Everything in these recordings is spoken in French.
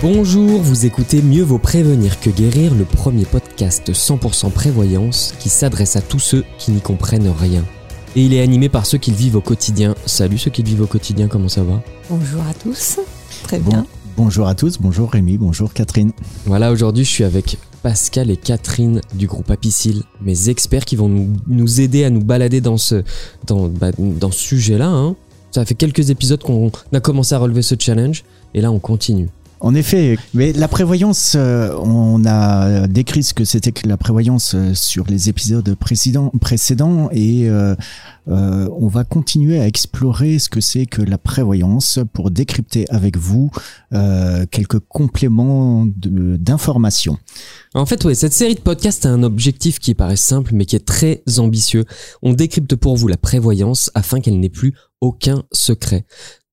Bonjour, vous écoutez Mieux vaut prévenir que guérir, le premier podcast 100% prévoyance qui s'adresse à tous ceux qui n'y comprennent rien. Et il est animé par ceux qui le vivent au quotidien. Salut ceux qui le vivent au quotidien, comment ça va? Bonjour à tous, très Bon- bien. bonjour à tous, bonjour Rémi, bonjour Catherine. Voilà, aujourd'hui je suis avec Pascal et Catherine du groupe Apicil, mes experts qui vont nous, nous aider à nous balader dans ce, dans, bah, dans ce sujet-là. hein. Ça fait quelques épisodes qu'on a commencé à relever ce challenge et là on continue. En effet, mais la prévoyance, euh, on a décrit ce que c'était que la prévoyance euh, sur les épisodes précédents, précédents et euh, on va continuer à explorer ce que c'est que la prévoyance pour décrypter avec vous quelques compléments d'informations. En fait, ouais, cette série de podcasts a un objectif qui paraît simple mais qui est très ambitieux. On décrypte pour vous la prévoyance afin qu'elle n'ait plus aucun secret.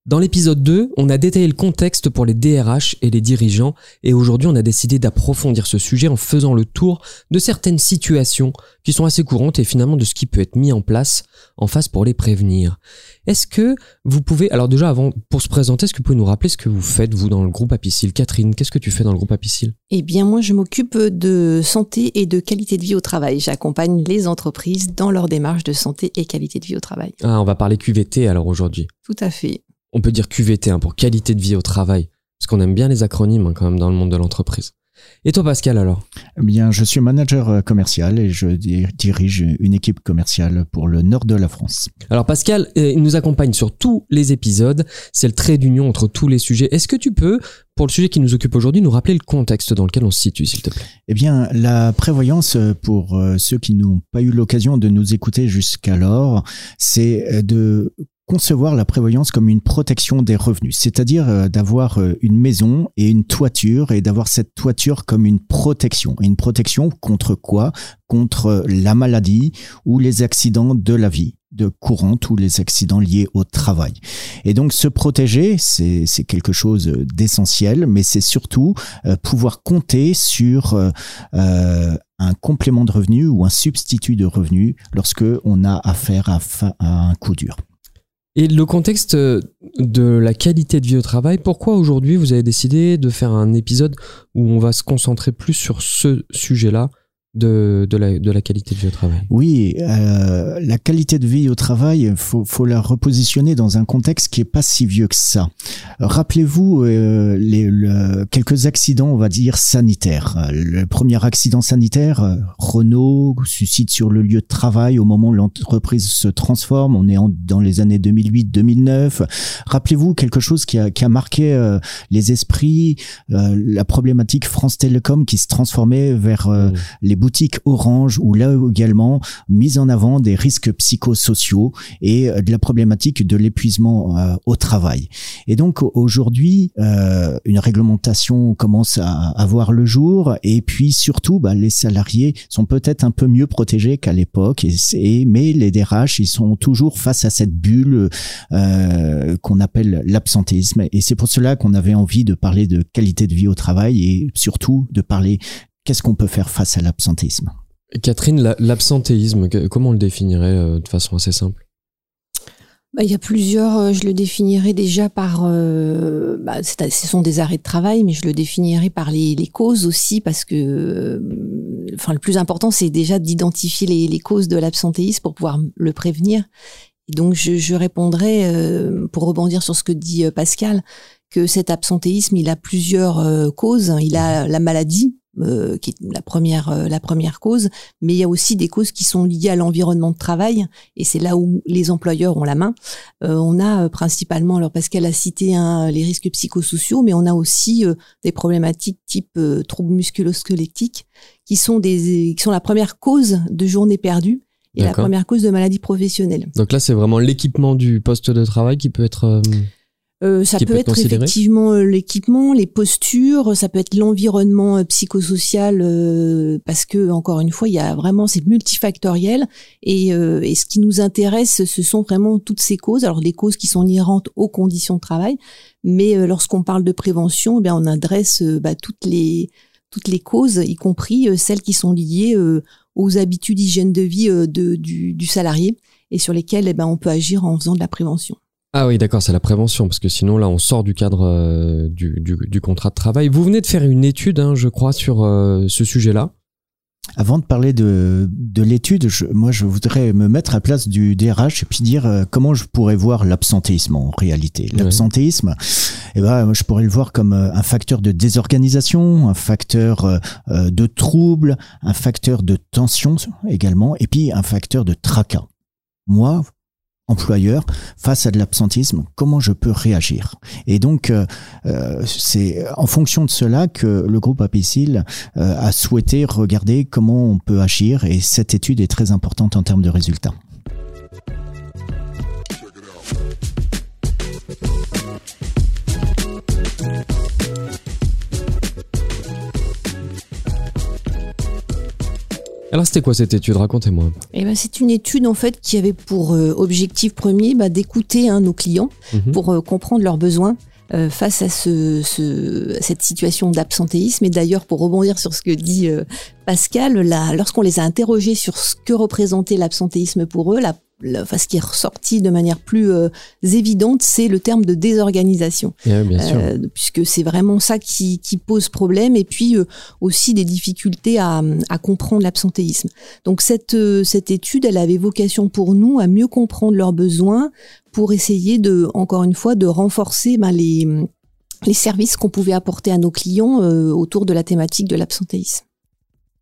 Dans l'épisode 2, on a détaillé le contexte pour les DRH et les dirigeants et aujourd'hui on a décidé d'approfondir ce sujet en faisant le tour de certaines situations qui sont assez courantes et finalement de ce qui peut être mis en place en face pour les prévenir. Est-ce que vous pouvez, alors déjà avant, pour se présenter, est-ce que vous pouvez nous rappeler ce que vous faites vous dans le groupe Apicil? Catherine, qu'est-ce que tu fais dans le groupe Apicil? Eh bien, moi, je m'occupe de santé et de qualité de vie au travail. J'accompagne les entreprises dans leur démarche de santé et qualité de vie au travail. Ah, on va parler QVT alors aujourd'hui. Tout à fait. On peut dire QVT hein, pour qualité de vie au travail, parce qu'on aime bien les acronymes hein, quand même dans le monde de l'entreprise. Et toi Pascal alors? Eh bien, je suis manager euh, commercial et je di- dirige une équipe commerciale pour le nord de la France. Alors Pascal, euh, il nous accompagne sur tous les épisodes, c'est le trait d'union entre tous les sujets. Est-ce que tu peux, pour le sujet qui nous occupe aujourd'hui, nous rappeler le contexte dans lequel on se situe s'il te plaît? Eh bien, la prévoyance, euh, pour ceux qui n'ont pas eu l'occasion de nous écouter jusqu'alors, c'est de concevoir la prévoyance comme une protection des revenus, c'est-à-dire euh, d'avoir euh, une maison et une toiture et d'avoir cette toiture comme une protection. Et une protection contre quoi? Contre la maladie ou les accidents de la vie de courante ou les accidents liés au travail. Et donc se protéger, c'est quelque chose d'essentiel, mais c'est surtout euh, pouvoir compter sur euh, euh, un complément de revenu ou un substitut de revenu lorsque on a affaire à, fa- à un coup dur. Et le contexte euh, de la qualité de vie au travail, pourquoi aujourd'hui vous avez décidé de faire un épisode où on va se concentrer plus sur ce sujet-là? De, de, la, de la qualité de vie au travail Oui, euh, la qualité de vie au travail, faut, faut la repositionner dans un contexte qui est pas si vieux que ça. Rappelez-vous euh, les, le- quelques accidents, on va dire sanitaires. Le premier accident sanitaire, euh, Renault suscite sur le lieu de travail au moment où l'entreprise se transforme. On est en- dans les années 2008-2009. Rappelez-vous quelque chose qui a, qui a marqué euh, les esprits, euh, la problématique France Télécom qui se transformait vers euh, les boutiques Orange ou là également mise en avant des risques psychosociaux et euh, de la problématique de l'épuisement euh, au travail. Et donc aujourd'hui, euh, une réglementation commence à avoir le jour et puis surtout, bah, les salariés sont peut-être un peu mieux protégés qu'à l'époque. Et, mais les DRH, ils sont toujours face à cette bulle euh, qu'on appelle l'absentéisme. Et c'est pour cela qu'on avait envie de parler de qualité de vie au travail et surtout de parler qu'est-ce qu'on peut faire face à l'absentéisme? Catherine, la- l'absentéisme, comment on le définirait euh, de façon assez simple? Bah, il y a plusieurs, euh, je le définirais déjà par, euh, bah, ce sont des arrêts de travail, mais je le définirais par les, les causes aussi, parce que, euh, enfin, le plus important, c'est déjà d'identifier les, les causes de l'absentéisme pour pouvoir le prévenir. Et donc, je, je répondrais, euh, pour rebondir sur ce que dit Pascal, que cet absentéisme, il a plusieurs euh, causes. Il a la maladie, euh, qui est la première, euh, la première cause, mais il y a aussi des causes qui sont liées à l'environnement de travail, et c'est là où les employeurs ont la main. Euh, on a euh, principalement, alors Pascal a cité hein, les risques psychosociaux, mais on a aussi euh, des problématiques type euh, troubles musculo-squelettiques, qui sont des, qui sont la première cause de journées perdues et la première cause de maladie professionnelle. Donc là, c'est vraiment l'équipement du poste de travail qui peut être... euh, ça peut, peut être effectivement euh, l'équipement, les postures, ça peut être l'environnement euh, psychosocial, euh, parce que encore une fois, il y a vraiment c'est multifactoriel et, euh, et ce qui nous intéresse, ce sont vraiment toutes ces causes. Alors des causes qui sont inhérentes aux conditions de travail, mais euh, lorsqu'on parle de prévention, eh bien on adresse bah, toutes les toutes les causes, y compris celles qui sont liées aux habitudes d'hygiène de vie de, du, du salarié et sur lesquelles eh ben, on peut agir en faisant de la prévention. Ah oui, d'accord, c'est la prévention, parce que sinon là, on sort du cadre euh, du, du, du, contrat de travail. Vous venez de faire une étude, hein, je crois, sur euh, ce sujet-là. Avant de parler de, de l'étude, moi je voudrais me mettre à la place du DRH et puis dire euh, comment je pourrais voir l'absentéisme en réalité. L'absentéisme, eh ben, je pourrais le voir comme un facteur de désorganisation, un facteur de trouble, un facteur de tension également, et puis un facteur de tracas. Moi, employeur face à de l'absentisme, comment je peux réagir? Et donc, euh, euh, c'est en fonction de cela que le groupe Apicil euh, a souhaité regarder comment on peut agir et cette étude est très importante en termes de résultats. Alors c'était quoi cette étude? Racontez-moi. Eh ben, c'est une étude en fait qui avait pour euh, objectif premier bah, d'écouter hein, nos clients mhm. pour euh, comprendre leurs besoins. Euh, face à ce, ce, cette situation d'absentéisme. Et d'ailleurs, pour rebondir sur ce que dit Pascal, lorsqu'on les a interrogés sur ce que représentait l'absentéisme pour eux, la enfin, ce qui est ressorti de manière plus euh, évidente, c'est le terme de désorganisation. Euh, puisque c'est vraiment ça qui, qui, pose problème. Et puis euh, aussi des difficultés à, à comprendre l'absentéisme. Donc cette, cette étude, elle avait vocation pour nous à mieux comprendre leurs besoins pour essayer de, encore une fois, de renforcer ben, les, les services qu'on pouvait apporter à nos clients autour de la thématique de l'absentéisme.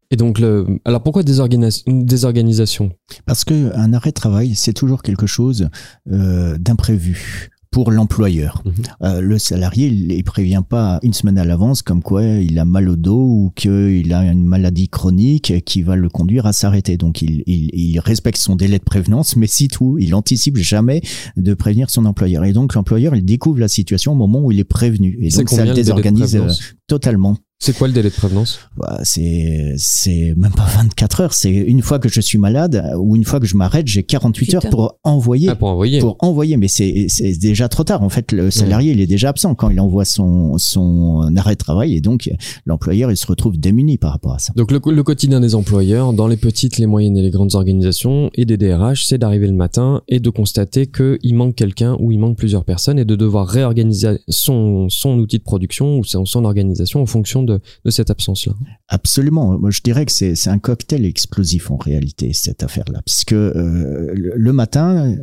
Et donc, le... alors pourquoi une désorganisation? Parce qu'un arrêt de travail, c'est toujours quelque chose euh, d'imprévu pour l'employeur. Mhm. Euh, le salarié, il ne prévient pas une semaine à l'avance comme quoi il a mal au dos ou qu'il a une maladie chronique qui va le conduire à s'arrêter. Donc il, il, il, respecte son délai de prévenance, mais si tout, il anticipe jamais de prévenir son employeur. Et donc l'employeur, il découvre la situation au moment où il est prévenu. Et donc ça le désorganise euh, totalement. C'est quoi le délai de prévenance? Bah, C'est c'est même pas 24 heures. C'est une fois que je suis malade ou une fois que je m'arrête, j'ai 48 heures pour envoyer. Ah, pour envoyer. Pour envoyer, mais c'est c'est déjà trop tard. En fait, le salarié il est déjà absent quand il envoie son son arrêt de travail et donc l'employeur il se retrouve démuni par rapport à ça. Donc le, le quotidien des employeurs dans les petites, les moyennes et les grandes organisations et des DRH, c'est d'arriver le matin et de constater que il manque quelqu'un ou il manque plusieurs personnes et de devoir réorganiser son son outil de production ou son, son organisation en fonction de de, cette absence-là. Absolument. Moi, je dirais que c'est un cocktail explosif en réalité, cette affaire-là. Puisque euh, le, matin,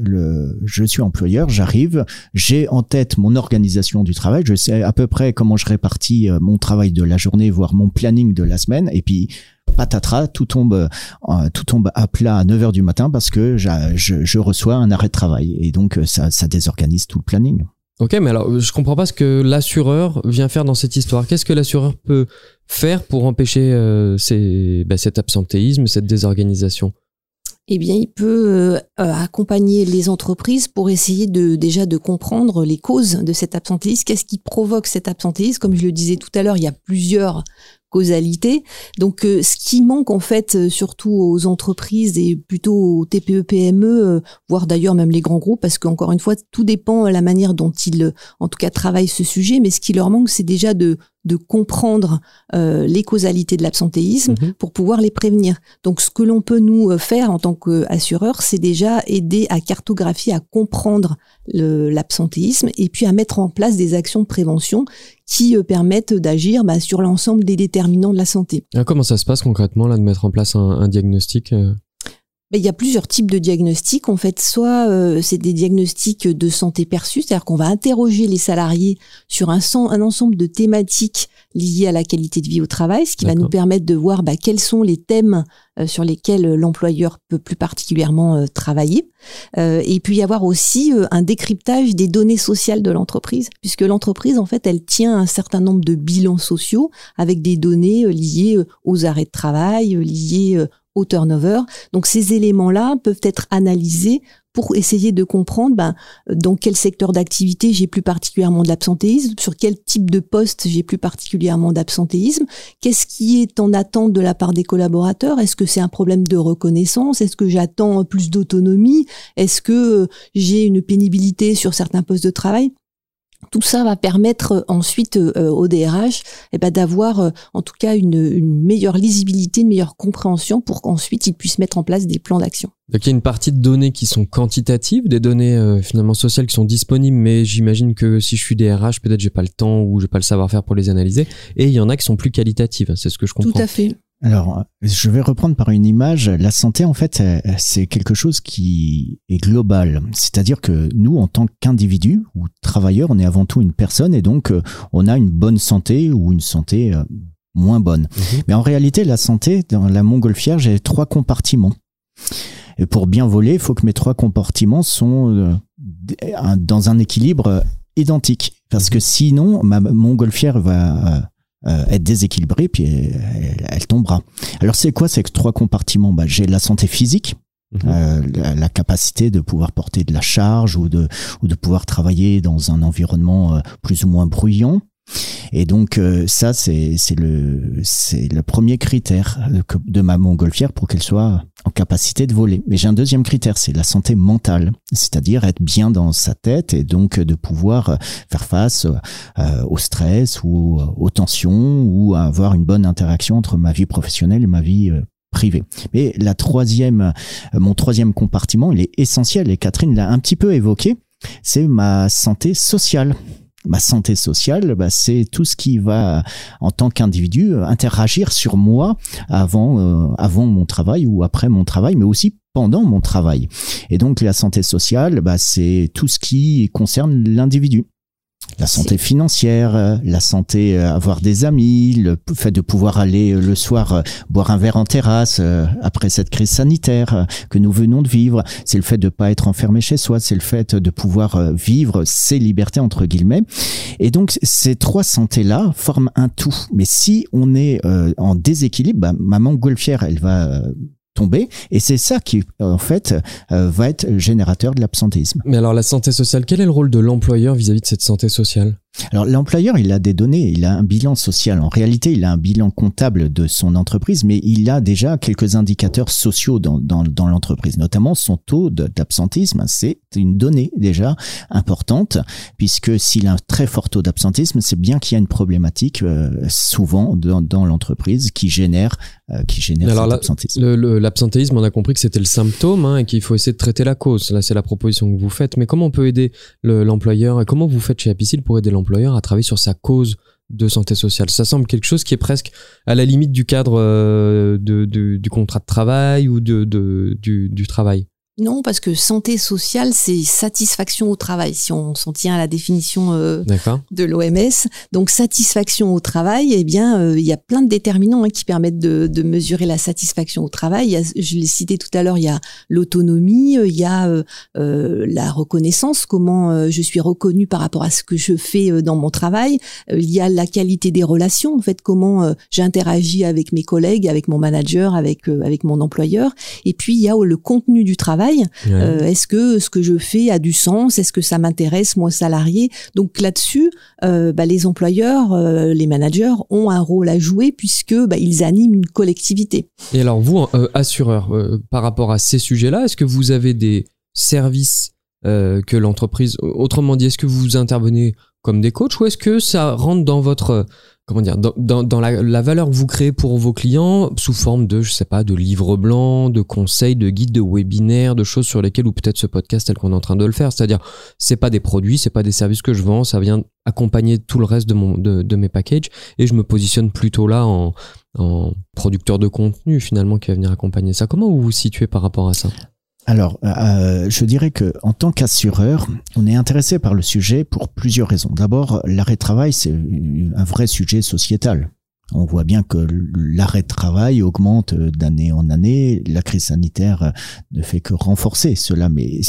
je suis employeur, j'arrive, j'ai en tête mon organisation du travail, je sais à peu près comment je répartis euh, mon travail de la journée, voire mon planning de la semaine, et puis patatras, tout tombe, euh, tout tombe à plat à 9 heures du matin parce que je, reçois un arrêt de travail. Et donc, ça désorganise tout le planning. Ok, mais alors je comprends pas ce que l'assureur vient faire dans cette histoire. Qu'est-ce que l'assureur peut faire pour empêcher euh, bah, cet absentéisme, cette désorganisation? Eh bien, il peut euh, euh, accompagner les entreprises pour essayer de déjà de comprendre les causes de cet absentéisme. Qu'est-ce qui provoque cet absentéisme? Comme je le disais tout à l'heure, il y a plusieurs causalité. Donc, euh, ce qui manque en fait, euh, surtout aux entreprises et plutôt aux TPE, PME, euh, voire d'ailleurs même les grands groupes, parce qu'encore une fois, tout dépend de la manière dont ils, en tout cas, travaillent ce sujet. Mais ce qui leur manque, c'est déjà de de comprendre les causalités de l'absentéisme mhm. pour pouvoir les prévenir. Donc, ce que l'on peut nous faire en tant qu'assureur, c'est déjà aider à cartographier, à comprendre l'absentéisme et puis à mettre en place des actions de prévention qui euh, permettent d'agir bah, sur l'ensemble des déterminants de la santé. Ah, comment ça se passe concrètement là de mettre en place un, diagnostic euh? Il y a plusieurs types de diagnostics. En fait, soit euh, c'est des diagnostics de santé perçue, c'est-à-dire qu'on va interroger les salariés sur un, un, ensemble de thématiques liées à la qualité de vie au travail, ce qui va nous permettre de voir bah, quels sont les thèmes euh, sur lesquels l'employeur peut plus particulièrement euh, travailler. et il peut y avoir aussi un décryptage des données sociales de l'entreprise, puisque l'entreprise, en fait, elle tient un certain nombre de bilans sociaux avec des données liées aux arrêts de travail, liées au turnover. Donc ces éléments-là peuvent être analysés pour essayer de comprendre ben, dans quel secteur d'activité j'ai plus particulièrement de l'absentéisme, sur quel type de poste j'ai plus particulièrement d'absentéisme, qu'est-ce qui est en attente de la part des collaborateurs, est-ce que c'est un problème de reconnaissance, est-ce que j'attends plus d'autonomie, est-ce que j'ai une pénibilité sur certains postes de travail tout ça va permettre ensuite au DRH eh ben, d'avoir en tout cas une, une, meilleure lisibilité, une meilleure compréhension pour qu'ensuite ils puissent mettre en place des plans d'action. Donc il y a une partie de données qui sont quantitatives, des données finalement sociales qui sont disponibles, mais j'imagine que si je suis DRH, peut-être j'ai pas le temps ou j'ai pas le savoir-faire pour les analyser. Et il y en a qui sont plus qualitatives, c'est ce que je comprends. Tout à fait. Alors, je vais reprendre par une image. La santé, en fait, c'est quelque chose qui est global. C'est-à-dire que nous, en tant qu'individu ou travailleur, on est avant tout une personne et donc euh, on a une bonne santé ou une santé euh, moins bonne. Mhm. Mais en réalité, la santé, dans la montgolfière, j'ai trois compartiments. Et pour bien voler, il faut que mes trois compartiments sont euh, dans un équilibre identique. Parce que sinon, ma montgolfière va euh, être déséquilibrée, puis elle, tombera. Alors c'est quoi ces trois compartiments? Bah, J'ai la santé physique, mhm. euh, la, capacité de pouvoir porter de la charge ou de, ou de pouvoir travailler dans un environnement euh, plus ou moins bruyant. Et donc euh, ça, c'est le, le premier critère de ma montgolfière pour qu'elle soit en capacité de voler. Mais j'ai un deuxième critère, c'est la santé mentale, c'est-à-dire être bien dans sa tête et donc de pouvoir faire face euh, au stress ou aux tensions ou avoir une bonne interaction entre ma vie professionnelle et ma vie euh, privée. Mais la troisième, mon troisième compartiment, il est essentiel et Catherine l'a un petit peu évoqué, c'est ma santé sociale ma santé sociale, bah, c'est tout ce qui va, en tant qu'individu, interagir sur moi avant, euh, avant mon travail ou après mon travail, mais aussi pendant mon travail. Et donc la santé sociale, bah, c'est tout ce qui concerne l'individu la santé financière, euh, la santé euh, avoir des amis, le fait de pouvoir aller euh, le soir boire un verre en terrasse après cette crise sanitaire que nous venons de vivre, c'est le fait de pas être enfermé chez soi, c'est le fait de pouvoir vivre ses libertés entre guillemets. Et donc ces trois santé-là forment un tout. Mais si on est en déséquilibre, bah, maman golfière, elle va et c'est ça qui en fait euh, va être générateur de l'absentéisme. Mais alors la santé sociale, quel est le rôle de l'employeur vis-à-vis de cette santé sociale? Alors l'employeur, il a des données, il a un bilan social. En réalité, il a un bilan comptable de son entreprise, mais il a déjà quelques indicateurs sociaux dans, dans, dans l'entreprise, notamment son taux d'absentisme. C'est une donnée déjà importante, puisque s'il a un très fort taux d'absentisme, c'est bien qu'il y a une problématique euh, souvent dans, dans l'entreprise qui génère euh, qui génère Alors, l'absentisme. L'absentéisme, on a compris que c'était le symptôme hein, et qu'il faut essayer de traiter la cause. Là, c'est la proposition que vous faites. Mais comment on peut aider l'employeur et comment vous faites chez Apicil pour aider l'employeur employeur à travailler sur sa cause de santé sociale. Ça semble quelque chose qui est presque à la limite du cadre euh, du contrat de travail ou du travail. Non, parce que santé sociale, c'est satisfaction au travail, si on s'en tient à la définition euh, de l'OMS. Donc satisfaction au travail, eh bien, euh, il y a plein de déterminants hein, qui permettent de, mesurer la satisfaction au travail. je l'ai cité tout à l'heure, il y a l'autonomie, il y a euh, la reconnaissance, comment je suis reconnu par rapport à ce que je fais dans mon travail. il y a la qualité des relations, en fait, comment j'interagis avec mes collègues, avec mon manager, avec avec mon employeur. Et puis il y a le contenu du travail euh, est-ce que ce que je fais a du sens? Est-ce que ça m'intéresse moi salarié? Donc là-dessus, euh, bah, les employeurs, euh, les managers ont un rôle à jouer puisque bah, ils animent une collectivité. Et alors vous, assureur, par rapport à ces sujets-là, est-ce que vous avez des services que l'entreprise, autrement dit, est-ce que vous intervenez comme des coachs ou est-ce que ça rentre dans votre comment dire, dans, la, valeur que vous créez pour vos clients sous forme de, je sais pas, de livres blancs, de conseils, de guides, de webinaires, de choses sur lesquelles ou peut-être ce podcast tel qu'on est en train de le faire? C'est-à-dire, c'est pas des produits, c'est pas des services que je vends, ça vient accompagner tout le reste de mes packages et je me positionne plutôt là en producteur de contenu finalement qui va venir accompagner ça. Comment vous vous situez par rapport à ça? Alors, euh, euh, je dirais que en tant qu'assureur, on est intéressé par le sujet pour plusieurs raisons. D'abord, l'arrêt de travail, c'est un vrai sujet sociétal. On voit bien que l'arrêt de travail augmente d'année en année. La crise sanitaire ne fait que renforcer cela. Mais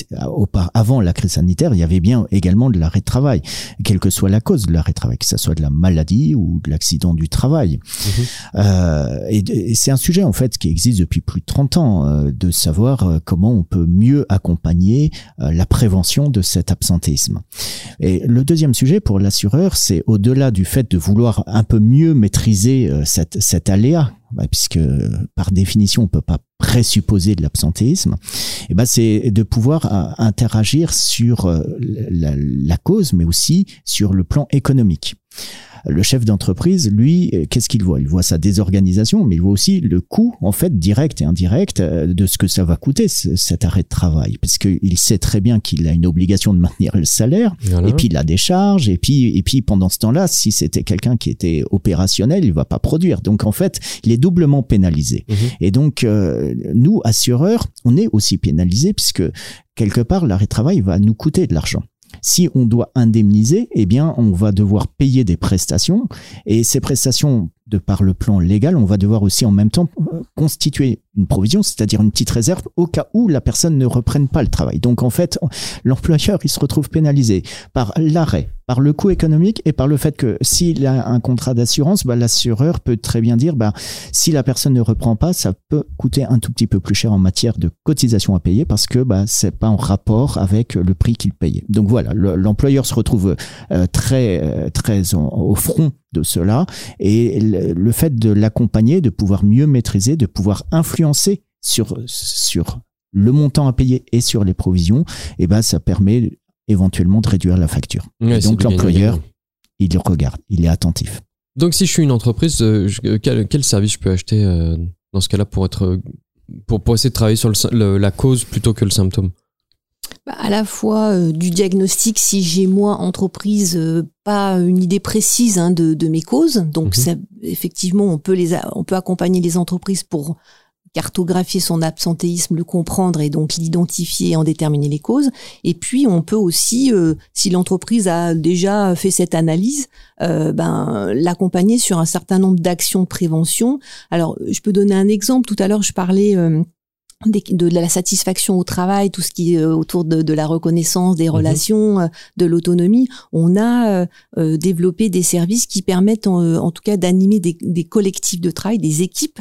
avant la crise sanitaire, il y avait bien également de l'arrêt de travail, quelle que soit la cause de l'arrêt de travail, que ce soit de la maladie ou de l'accident du travail. Mhm. Euh, et, c'est un sujet en fait qui existe depuis plus de 30 ans, euh, de savoir euh, comment on peut mieux accompagner la prévention de cet absentéisme. Et le deuxième sujet pour l'assureur, c'est au-delà du fait de vouloir un peu mieux maîtriser cette, cet aléa, puisque par définition on peut pas présupposer de l'absentéisme, eh ben c'est de pouvoir interagir sur la, la cause, mais aussi sur le plan économique. Le chef d'entreprise, lui, qu'est-ce qu'il voit? Il voit sa désorganisation, mais il voit aussi le coût, en fait, direct et indirect euh, de ce que ça va coûter, cet arrêt de travail. Parce qu'il sait très bien qu'il a une obligation de maintenir le salaire, et puis il a des charges, et puis, et puis pendant ce temps-là, si c'était quelqu'un qui était opérationnel, il va pas produire. Donc, en fait, il est doublement pénalisé. Mhm. Et donc, euh, nous, assureurs, on est aussi pénalisés puisque quelque part, l'arrêt de travail va nous coûter de l'argent. Si on doit indemniser, eh bien, on va devoir payer des prestations. Et ces prestations de par le plan légal, on va devoir aussi en même temps euh, constituer une provision, c'est-à-dire une petite réserve au cas où la personne ne reprenne pas le travail. Donc en fait, l'employeur, il se retrouve pénalisé par l'arrêt, par le coût économique et par le fait que s'il a un contrat d'assurance, bah, l'assureur peut très bien dire, bah, si la personne ne reprend pas, ça peut coûter un tout petit peu plus cher en matière de cotisation à payer parce que bah, c'est pas en rapport avec le prix qu'il payait. Donc voilà, l'employeur se retrouve euh, très, euh, très au front de cela et le fait de l'accompagner, de pouvoir mieux maîtriser, de pouvoir influencer sur, sur le montant à payer et sur les provisions, et eh ben ça permet éventuellement de réduire la facture. donc l'employeur, il regarde, il est attentif. Donc si je suis une entreprise, euh, euh, quel, service je peux acheter euh, dans ce cas-là pour être pour, pour essayer de travailler sur la cause plutôt que le symptôme? Bah, à la fois euh, du diagnostic si j'ai moi entreprise euh, pas une idée précise hein, de, de, mes causes donc mhm. effectivement on peut les on peut accompagner les entreprises pour cartographier son absentéisme, le comprendre et donc l'identifier et en déterminer les causes. Et puis on peut aussi, euh, si l'entreprise a déjà fait cette analyse, ben l'accompagner sur un certain nombre d'actions de prévention. Alors je peux donner un exemple. Tout à l'heure je parlais de la satisfaction au travail, tout ce qui est euh, autour de, la reconnaissance, des mhm. relations, euh, de l'autonomie, on a euh, développé des services qui permettent en, tout cas d'animer des, des, collectifs de travail, des équipes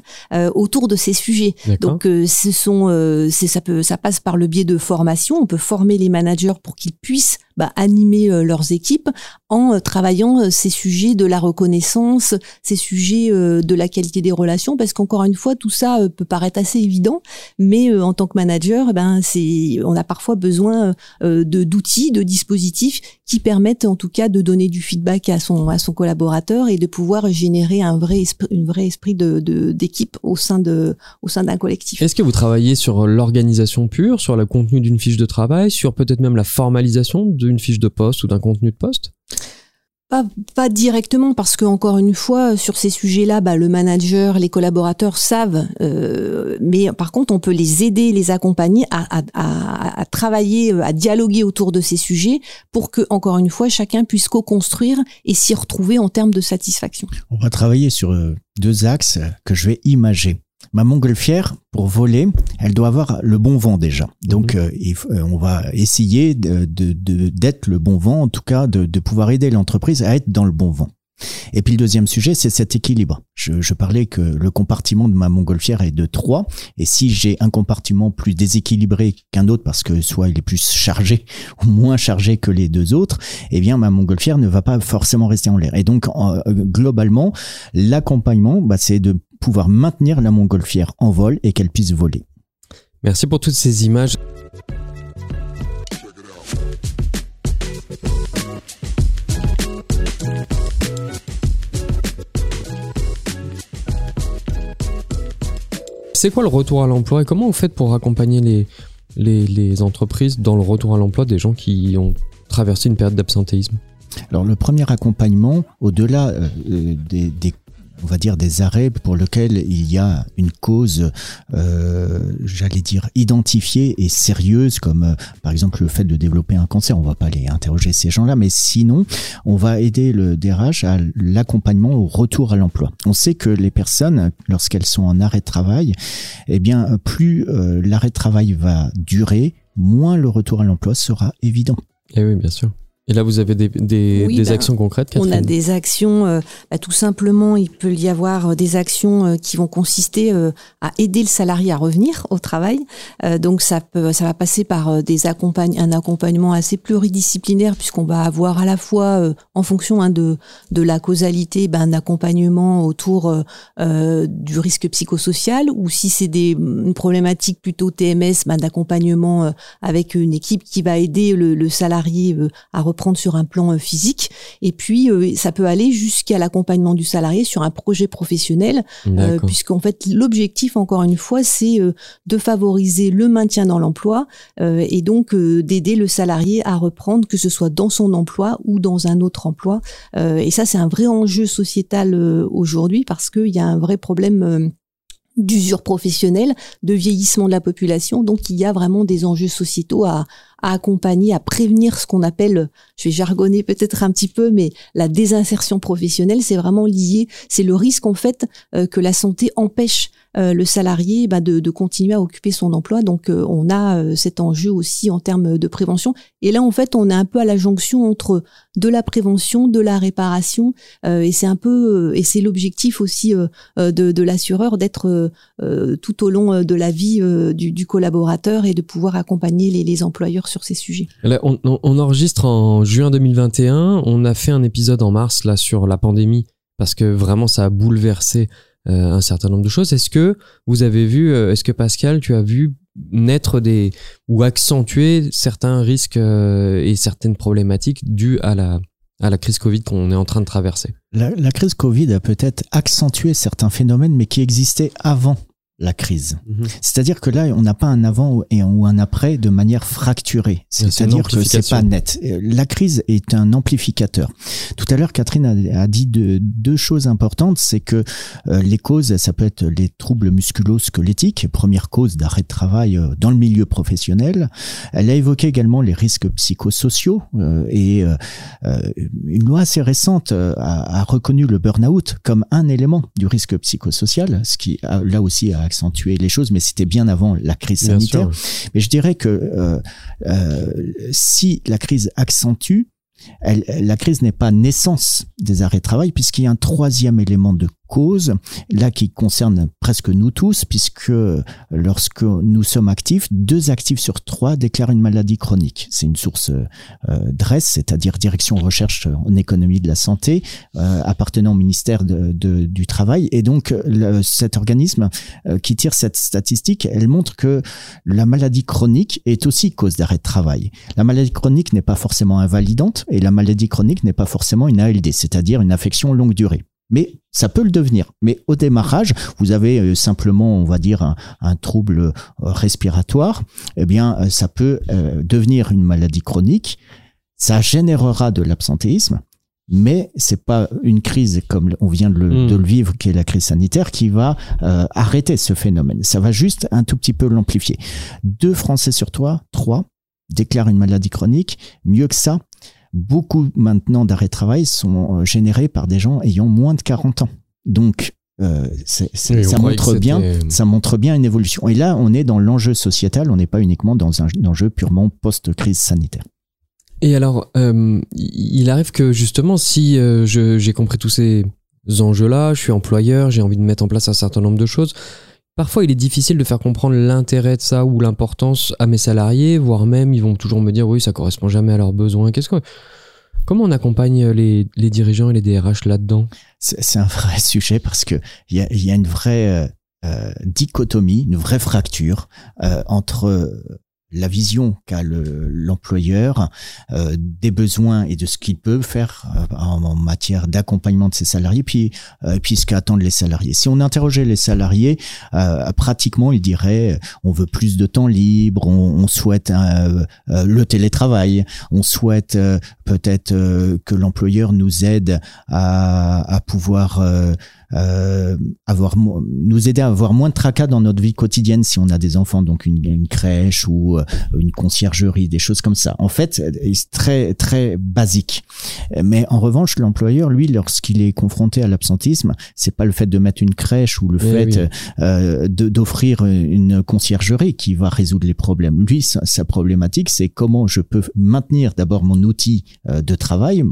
autour de ces sujets. Donc ce sont, ça peut, ça passe par le biais de formation. On peut former les managers pour qu'ils puissent bah, animer euh, leurs équipes en euh, travaillant euh, ces sujets de la reconnaissance, ces sujets de la qualité des relations, parce qu'encore une fois, tout ça peut paraître assez évident, mais en tant que manager, eh ben c'est, on a parfois besoin de d'outils, de dispositifs qui permettent en tout cas de donner du feedback à son à son collaborateur et de pouvoir générer un vrai esprit, une vrai esprit de d'équipe au sein de au sein d'un collectif. Est-ce que vous travaillez sur l'organisation pure, sur le contenu d'une fiche de travail, sur peut-être même la formalisation de d'une fiche de poste ou d'un contenu de poste? Pas, pas directement parce que encore une fois sur ces sujets-là, bah, le manager, les collaborateurs savent, euh, mais par contre on peut les aider, les accompagner à, à, à, travailler, à dialoguer autour de ces sujets pour que encore une fois chacun puisse co-construire et s'y retrouver en termes de satisfaction. On va travailler sur euh, deux axes que je vais imager ma montgolfière, pour voler, elle doit avoir le bon vent déjà. Donc, mhm. euh, euh, on va essayer d'être de, le bon vent, en tout cas de, de pouvoir aider l'entreprise à être dans le bon vent. Et puis le deuxième sujet, c'est cet équilibre. Je, je, parlais que le compartiment de ma montgolfière est de 3, et si j'ai un compartiment plus déséquilibré qu'un autre, parce que soit il est plus chargé ou moins chargé que les deux autres, eh bien ma montgolfière ne va pas forcément rester en l'air. Et donc euh, globalement, l'accompagnement, bah, c'est de pouvoir maintenir la montgolfière en vol et qu'elle puisse voler. Merci pour toutes ces images. C'est quoi le retour à l'emploi et comment vous faites pour accompagner les, les, entreprises dans le retour à l'emploi des gens qui ont traversé une période d'absentéisme? Alors le premier accompagnement, au-delà euh, des, des, on va dire des arrêts pour lesquels il y a une cause, euh, j'allais dire identifiée et sérieuse, comme euh, par exemple le fait de développer un cancer. On va pas aller interroger ces gens-là, mais sinon, on va aider le DRH à l'accompagnement au retour à l'emploi. On sait que les personnes, lorsqu'elles sont en arrêt de travail, eh bien, plus euh, l'arrêt de travail va durer, moins le retour à l'emploi sera évident. Eh oui, bien sûr. Et là, vous avez des, des, des ben, actions concrètes Catherine On a des actions, euh, bah, tout simplement, il peut y avoir euh, des actions euh, qui vont consister à aider le salarié à revenir au travail. donc ça peut, ça va passer par des un accompagnement assez pluridisciplinaire puisqu'on va avoir à la fois, en fonction hein, de, de la causalité, ben, un accompagnement autour du risque psychosocial ou si c'est des une problématique plutôt TMS, ben, d'accompagnement avec une équipe qui va aider le, le salarié à reprendre prendre sur un plan euh, physique. Et puis, euh, ça peut aller jusqu'à l'accompagnement du salarié sur un projet professionnel, euh, puisqu'en fait, l'objectif, encore une fois, c'est de favoriser le maintien dans l'emploi et donc d'aider le salarié à reprendre, que ce soit dans son emploi ou dans un autre emploi. et ça, c'est un vrai enjeu sociétal aujourd'hui parce qu'il y a un vrai problème d'usure professionnelle, de vieillissement de la population. Donc il y a vraiment des enjeux sociétaux à, accompagner, à prévenir ce qu'on appelle, je vais jargonner peut-être un petit peu, mais la désinsertion professionnelle, c'est vraiment lié, c'est le risque en fait euh, que la santé empêche euh, le salarié bah, de, de, continuer à occuper son emploi. Donc euh, on a cet enjeu aussi en termes de prévention. Et là en fait on est un peu à la jonction entre de la prévention, de la réparation, et c'est un peu et c'est l'objectif aussi de, de l'assureur d'être tout au long de la vie du, du, collaborateur et de pouvoir accompagner les, les employeurs sur ces sujets. on, on, enregistre en juin 2021. On a fait un épisode en mars là sur la pandémie parce que vraiment ça a bouleversé euh, un certain nombre de choses. Est-ce que vous avez vu, euh, est-ce que Pascal, tu as vu naître des ou accentuer certains risques euh, et certaines problématiques dues à la à la crise Covid qu'on est en train de traverser? La, la crise Covid a peut-être accentué certains phénomènes, mais qui existaient avant la crise. Mhm. C'est-à-dire que là, on n'a pas un avant et ou un après de manière fracturée. C'est-à-dire que c'est pas net. La crise est un amplificateur. Tout à l'heure, Catherine a, dit deux choses importantes. C'est que euh, les causes, ça peut être les troubles musculo-squelettiques, première cause d'arrêt de travail euh, dans le milieu professionnel. Elle a évoqué également les risques psychosociaux euh, et une loi assez récente a, a reconnu le burn-out comme un élément du risque psychosocial, ce qui a, là aussi a accentuer les choses, mais c'était bien avant la crise sanitaire. Mais je dirais que euh, euh, si la crise accentue, elle, la crise n'est pas naissance des arrêts de travail, puisqu'il y a un troisième élément de cause, là qui concerne presque nous tous, puisque lorsque nous sommes actifs, deux actifs sur trois déclarent une maladie chronique. C'est une source euh, DRESS, c'est-à-dire Direction Recherche en économie de la santé, euh, appartenant au ministère de, de, du Travail. Et donc, le, cet organisme euh, qui tire cette statistique, elle montre que la maladie chronique est aussi cause d'arrêt de travail. La maladie chronique n'est pas forcément invalidante et la maladie chronique n'est pas forcément une ALD, c'est-à-dire une affection longue durée mais ça peut le devenir. Mais au démarrage, vous avez euh, simplement, on va dire, un, trouble euh, respiratoire, eh bien, euh, ça peut devenir une maladie chronique. Ça générera de l'absentéisme, mais c'est pas une crise comme on vient de le, hmm. de le vivre, qui est la crise sanitaire, qui va arrêter ce phénomène. Ça va juste un tout petit peu l'amplifier. Deux Français sur trois, trois, déclarent une maladie chronique. Mieux que ça, beaucoup maintenant d'arrêts de travail sont euh, générés par des gens ayant moins de 40 ans. Donc, euh, ça montre bien, ça montre bien une évolution. Et là, on est dans l'enjeu sociétal, on n'est pas uniquement dans un, enjeu purement post-crise sanitaire. Et alors, euh, il arrive que justement, si j'ai compris tous ces enjeux-là, je suis employeur, j'ai envie de mettre en place un certain nombre de choses, Parfois, il est difficile de faire comprendre l'intérêt de ça ou l'importance à mes salariés, voire même ils vont toujours me dire oui, ça correspond jamais à leurs besoins. Qu'est-ce que Comment on accompagne les, dirigeants et les DRH là-dedans? C'est un vrai sujet parce que il y a, une vraie euh, euh, dichotomie, une vraie fracture euh, entre la vision qu'a l'employeur euh, des besoins et de ce qu'il peut faire euh, en, matière d'accompagnement de ses salariés, puis, euh, puis ce qu'attendent les salariés. Si on interrogeait les salariés, euh, pratiquement ils diraient on veut plus de temps libre, on, on souhaite le télétravail, on souhaite peut-être que l'employeur nous aide à, à pouvoir euh, avoir nous aider à avoir moins de tracas dans notre vie quotidienne si on a des enfants, donc une, une crèche ou euh, une conciergerie, des choses comme ça. En fait, c'est très très basique. Mais en revanche, l'employeur, lui, lorsqu'il est confronté à l'absentisme, c'est pas le fait de mettre une crèche ou le fait euh, d'offrir une conciergerie qui va résoudre les problèmes. Lui, sa, sa problématique, c'est comment je peux maintenir d'abord mon outil euh, de travail,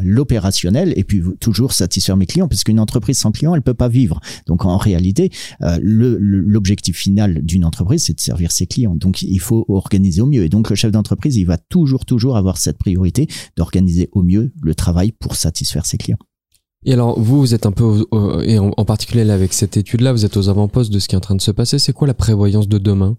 l'opérationnel, et puis toujours satisfaire mes clients, parce qu'une entreprise sans clients, elle peut pas vivre. Donc en réalité, euh, l'objectif final d'une entreprise, c'est de servir ses clients. Donc il faut organiser au mieux. Et donc le chef d'entreprise, il va toujours, toujours avoir cette priorité d'organiser au mieux le travail pour satisfaire ses clients. Et alors, vous, vous êtes un peu, et en, particulier avec cette étude-là, vous êtes aux avant-postes de ce qui est en train de se passer. C'est quoi la prévoyance de demain?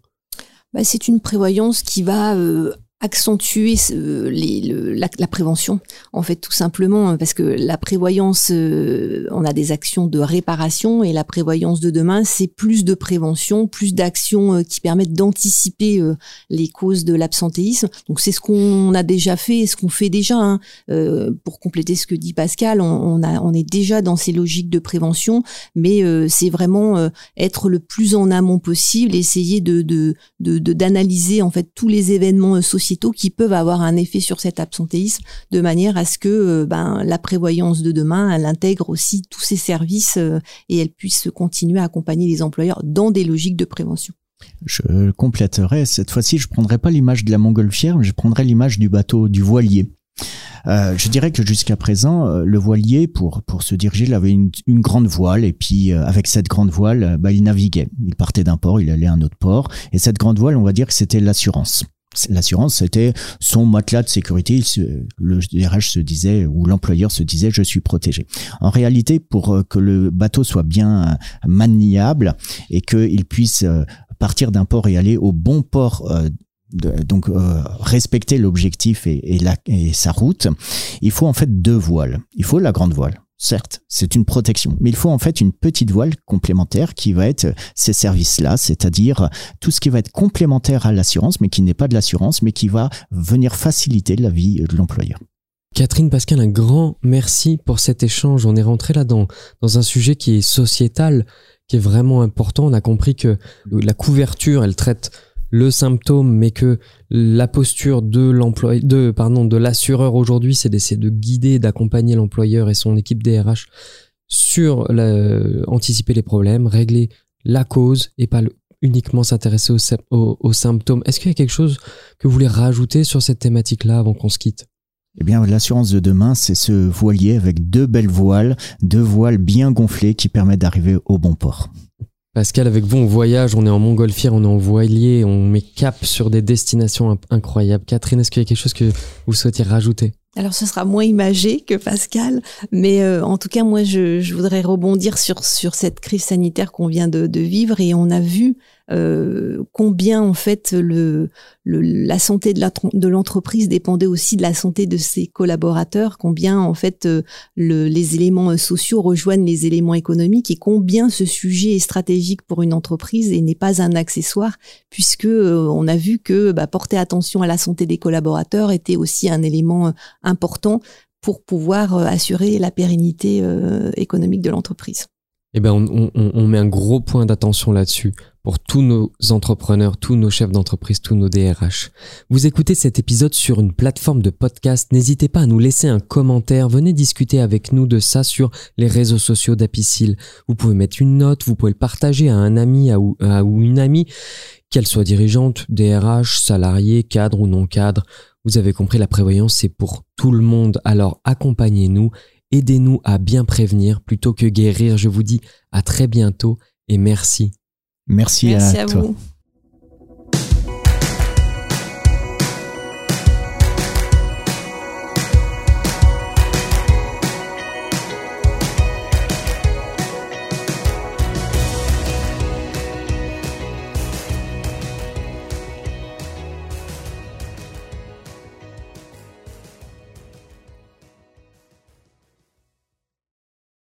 Bah, C'est une prévoyance qui va euh, accentuer les, la, prévention, en fait, tout simplement, parce que la prévoyance, euh, on a des actions de réparation et la prévoyance de demain, c'est plus de prévention, plus d'actions euh, qui permettent d'anticiper euh, les causes de l'absentéisme. Donc c'est ce qu'on a déjà fait et ce qu'on fait déjà. Hein. pour compléter ce que dit Pascal, on, est déjà dans ces logiques de prévention, mais c'est vraiment être le plus en amont possible, essayer de d'analyser en fait tous les événements qui peuvent avoir un effet sur cet absentéisme de manière à ce que euh, ben, la prévoyance de demain, elle intègre aussi tous ces services euh, et elle puisse continuer à accompagner les employeurs dans des logiques de prévention. Je compléterai, cette fois-ci, je prendrai pas l'image de la montgolfière, mais je prendrai l'image du bateau, du voilier. Euh, je dirais que jusqu'à présent, le voilier, pour, pour se diriger, il avait une, grande voile et puis avec cette grande voile, bah, il naviguait. Il partait d'un port, il allait à un autre port. Et cette grande voile, on va dire que c'était l'assurance l'assurance, c'était son matelas de sécurité. le DRH se disait, ou l'employeur se disait, je suis protégé. En réalité, pour euh, que le bateau soit bien euh, maniable et qu'il puisse euh, partir d'un port et aller au bon port donc respecter l'objectif et, et sa route, il faut en fait deux voiles. Il faut la grande voile Certes, c'est une protection, mais il faut en fait une petite voile complémentaire qui va être ces services-là, c'est-à-dire tout ce qui va être complémentaire à l'assurance, mais qui n'est pas de l'assurance, mais qui va venir faciliter la vie de l'employeur. Catherine Pascal, un grand merci pour cet échange. On est rentré là dans, dans un sujet qui est sociétal, qui est vraiment important. On a compris que la couverture, elle traite le symptôme, mais que la posture de pardon, de l'assureur aujourd'hui, c'est d'essayer de guider, d'accompagner l'employeur et son équipe DRH sur anticiper les problèmes, régler la cause et pas uniquement s'intéresser aux, symptômes. Est-ce qu'il y a quelque chose que vous voulez rajouter sur cette thématique-là avant qu'on se quitte? Eh bien, l'assurance de demain, c'est ce voilier avec deux belles voiles, deux voiles bien gonflées qui permettent d'arriver au bon port. Pascal, avec vous, on voyage, on est en montgolfière, on est en voilier, on met cap sur des destinations incroyables. Catherine, est-ce qu'il y a quelque chose que vous souhaitiez rajouter? Alors ce sera moins imagé que Pascal, mais euh, en tout cas moi je, voudrais rebondir sur sur cette crise sanitaire qu'on vient de, de, vivre et on a vu euh, combien en fait le, la santé de l'entreprise dépendait aussi de la santé de ses collaborateurs, combien en fait euh, le, les éléments euh, sociaux rejoignent les éléments économiques et combien ce sujet est stratégique pour une entreprise et n'est pas un accessoire puisque on a vu que bah, porter attention à la santé des collaborateurs était aussi un élément important pour pouvoir assurer la pérennité économique de l'entreprise. Eh ben, on, on, on met un gros point d'attention là-dessus pour tous nos entrepreneurs, tous nos chefs d'entreprise, tous nos DRH. Vous écoutez cet épisode sur une plateforme de podcast, n'hésitez pas à nous laisser un commentaire, venez discuter avec nous de ça sur les réseaux sociaux d'Apicil. Vous pouvez mettre une note, vous pouvez le partager à un ami ou, ou une amie, qu'elle soit dirigeante, DRH, salarié, cadre ou non cadre. Vous avez compris, la prévoyance, c'est pour tout le monde. Alors accompagnez-nous, aidez-nous à bien prévenir plutôt que guérir. Je vous dis à très bientôt et merci Merci, à, toi. vous.